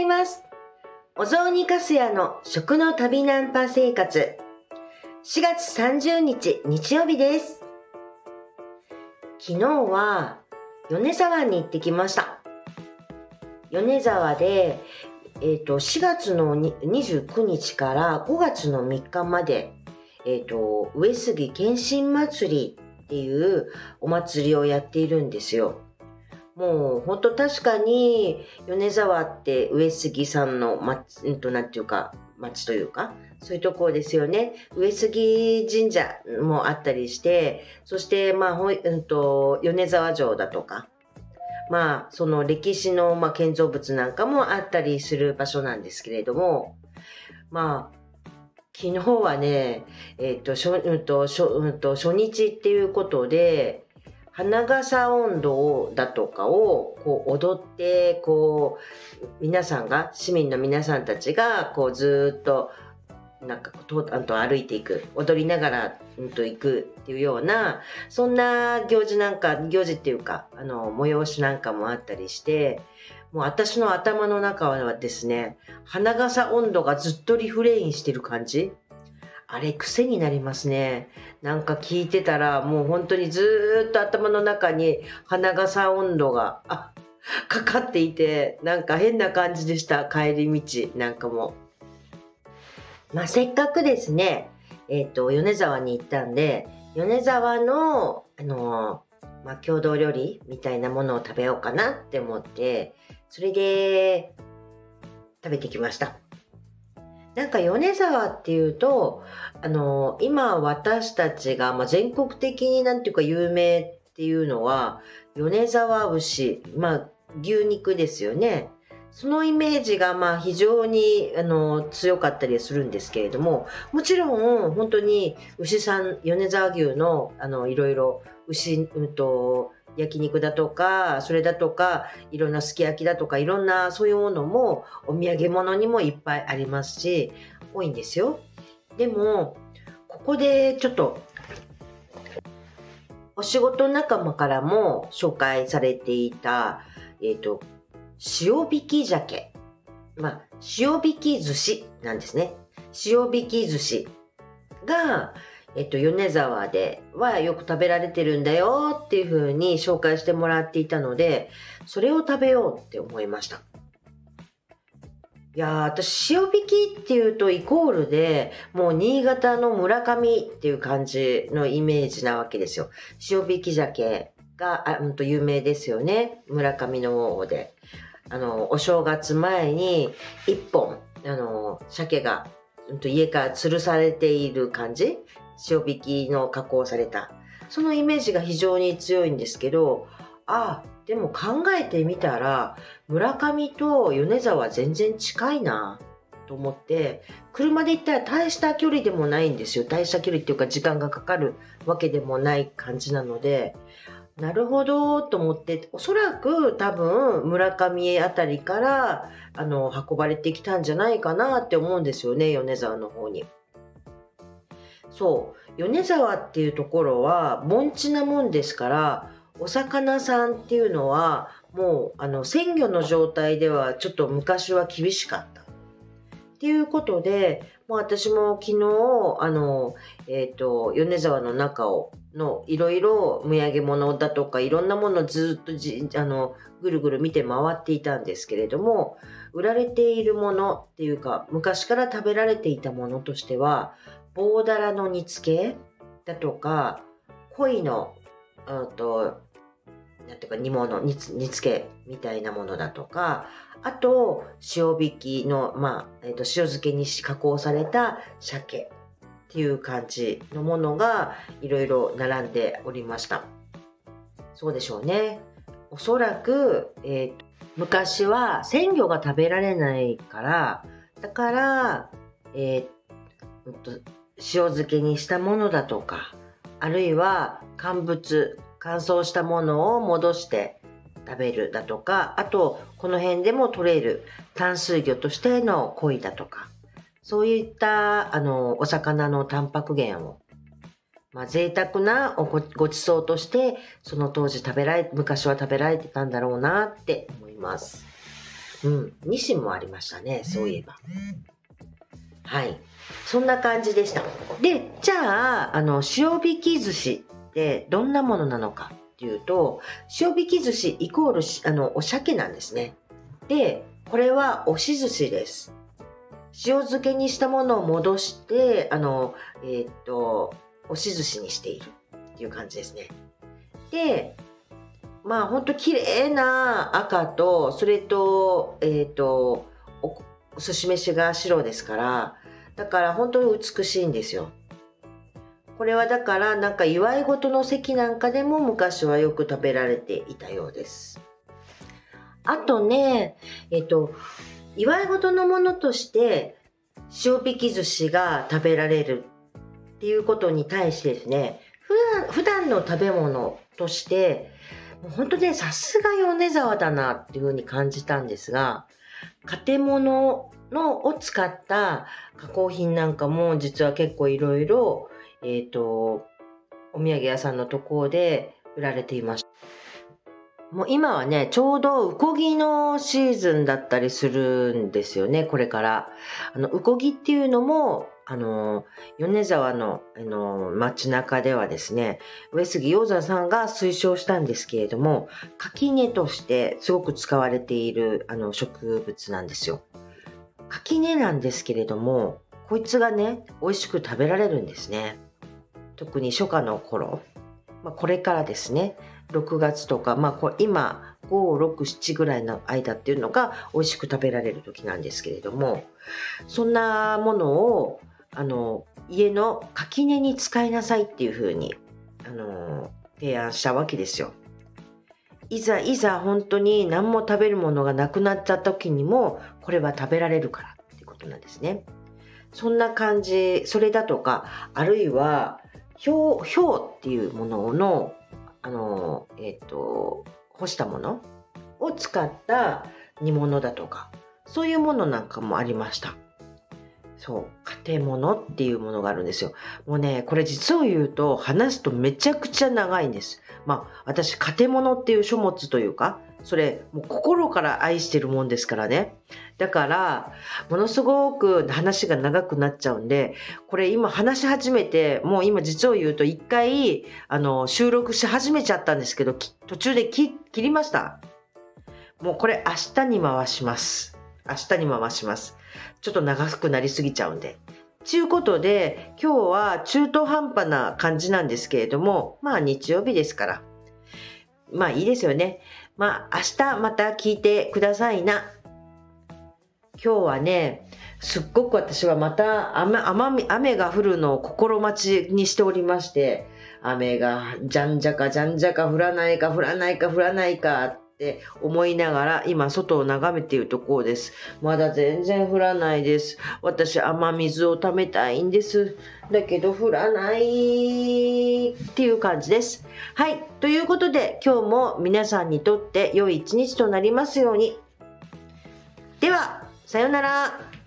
います。お雑煮かすやの食の旅ナンパ生活。4月30日日曜日です。昨日は米沢に行ってきました。米沢で、えっ、と、4月の29日から5月の3日まで、えっ、と、上杉謙信祭りっていうお祭りをやっているんですよ。もう本当確かに米沢って上杉さんの町、んとなんていうか、町というか、そういうところですよね。上杉神社もあったりして、そしてまあ、ほうんと、米沢城だとか、まあ、その歴史の、まあ、建造物なんかもあったりする場所なんですけれども、まあ、昨日はね、えっ、と、初、うんと、初、うんと、初日っていうことで、花笠音頭だとかをこう踊ってこう皆さんが市民の皆さんたちがこうずっとなんかこうとあと歩いていく踊りながら、うん、と行くっていうようなそんな行事なんか行事っていうかあの催しなんかもあったりしてもう私の頭の中はですね花笠音頭がずっとリフレインしてる感じ。あれ癖になりますね。なんか聞いてたらもう本当にずっと頭の中に花笠温度があかかっていてなんか変な感じでした帰り道なんかも。まあせっかくですねえっ、と米沢に行ったんで米沢のあのまあ郷土料理みたいなものを食べようかなって思ってそれで食べてきました。なんか米沢っていうと、あの、今私たちが、まあ、全国的になんていうか有名っていうのは、米沢牛、まあ、牛肉ですよね。そのイメージが、まあ、非常に、あの、強かったりするんですけれども、もちろん、本当に牛さん、米沢牛の、あの、いろいろ、牛、うんと、焼肉だとか、それだとか、いろんなすき焼きだとか、いろんなそういうものもお土産物にもいっぱいありますし、多いんですよ。でも、ここでちょっと、お仕事仲間からも紹介されていた、えっ、と、塩引き鮭。まあ、塩引き寿司なんですね。塩引き寿司が、えっと、米沢ではよく食べられてるんだよっていう風に紹介してもらっていたので、それを食べようって思いました。いや、私、塩引きっていうとイコールで、もう新潟の村上っていう感じのイメージなわけですよ。塩引き鮭が、あうんと有名ですよね。村上の方で。あの、お正月前に一本、あの、鮭が、うんと家から吊るされている感じ塩引きの加工された。そのイメージが非常に強いんですけど、ああ、でも考えてみたら、村上と米沢全然近いなと思って、車で行ったら大した距離でもないんですよ。大した距離っていうか時間がかかるわけでもない感じなので、なるほどと思って、おそらく多分村上あたりからあの運ばれてきたんじゃないかなって思うんですよね、米沢の方に。そう、米沢っていうところは盆地なもんですから、お魚さんっていうのはもうあの鮮魚の状態ではちょっと昔は厳しかった。っていうことで、もう私も昨日、あの、えっ、と、米沢の中を、のいろいろ土産物だとかいろんなものをずっとじあのぐるぐる見て回っていたんですけれども売られているものっていうか昔から食べられていたものとしては棒だらの煮付けだとか鯉のあとなんていうか煮物煮つ煮付けみたいなものだとかあと塩引きの、まあえー、と塩漬けにし加工された鮭っていう感じのものがいろいろ並んでおりました。そうでしょうね。おそらく、えー昔は鮮魚が食べられないから、だから、えーうんと漬けにしたものだとか、あるいは乾物、乾燥したものを戻して食べるだとか、あと、この辺でも取れる淡水魚としての鯉だとか、そういった、あの、お魚のタンパク源を、まあ、贅沢なごちそうとして、その当時食べられ、昔は食べられてたんだろうなって思います。うん、ニシンもありましたね、そういえば。はい。そんな感じでした。で、じゃあ、あの、塩引き寿司ってどんなものなのかっていうと、塩引き寿司イコールあの、お鮭なんですね。で、これは押し寿司です。塩漬けにしたものを戻して、あの、えー、っと、押し寿司にしているっていう感じですね。で、まあほんと綺麗な赤と、それと、えっ、と、お寿司飯が白ですから、だから本当に美しいんですよ。これはだからなんか祝い事の席なんかでも昔はよく食べられていたようです。あとね、えっ、と、祝い事のものとして塩引き寿司が食べられるっていうことに対してですね、普段、普段の食べ物として、もう本当ね、さすが米沢だなっていうふうに感じたんですが、建物のを使った加工品なんかも実は結構いろいろ、え、ー、と、お土産屋さんのところで売られていまし。もう今はね、ちょうどウコギのシーズンだったりするんですよね、これから。あの、ウコギっていうのも、あの、米沢の、あの、街中ではですね、上杉洋山さんが推奨したんですけれども、垣根としてすごく使われている、あの、植物なんですよ。垣根なんですけれども、こいつがね、美味しく食べられるんですね。特に初夏の頃。まあ、これからですね、6月とか、まあ、こ今、5、6、7ぐらいの間っていうのが美味しく食べられる時なんですけれども、そんなものをあの、家の垣根に使いなさいっていうふうに、あの、提案したわけですよ。いざいざ本当に何も食べるものがなくなった時にも、これは食べられるからってことなんですね。そんな感じ、それだとか、あるいは、ひょう、ひょうっていうものの、あの、えっ、ー、と、干したものを使った煮物だとか、そういうものなんかもありました。そう、家庭物っていうものがあるんですよ。もうね、これ実を言うと話すとめちゃくちゃ長いんです。まあ、私、家庭物っていう書物というか、それ、もう心から愛してるもんですからね。だから、ものすごく話が長くなっちゃうんで、これ今話し始めて、もう今実を言うと一回、あの、収録し始めちゃったんですけど、途中で切りました。もうこれ明日に回します。明日に回します。ちょっと長くなりすぎちゃうんで。ちゅうことで、今日は中途半端な感じなんですけれども、まあ日曜日ですから。まあいいですよね。まあ明日また聞いてくださいな。今日はね、すっごく私はまた雨雨雨が降るのを心待ちにしておりまして、雨がじゃんじゃかじゃんじゃか降らないか降らないか降らないかって思いながら今外を眺めているところです。まだ全然降らないです。私雨水を貯めたいんです。だけど降らないっていう感じです。はい。ということで今日も皆さんにとって良い一日となりますように。では、さようなら。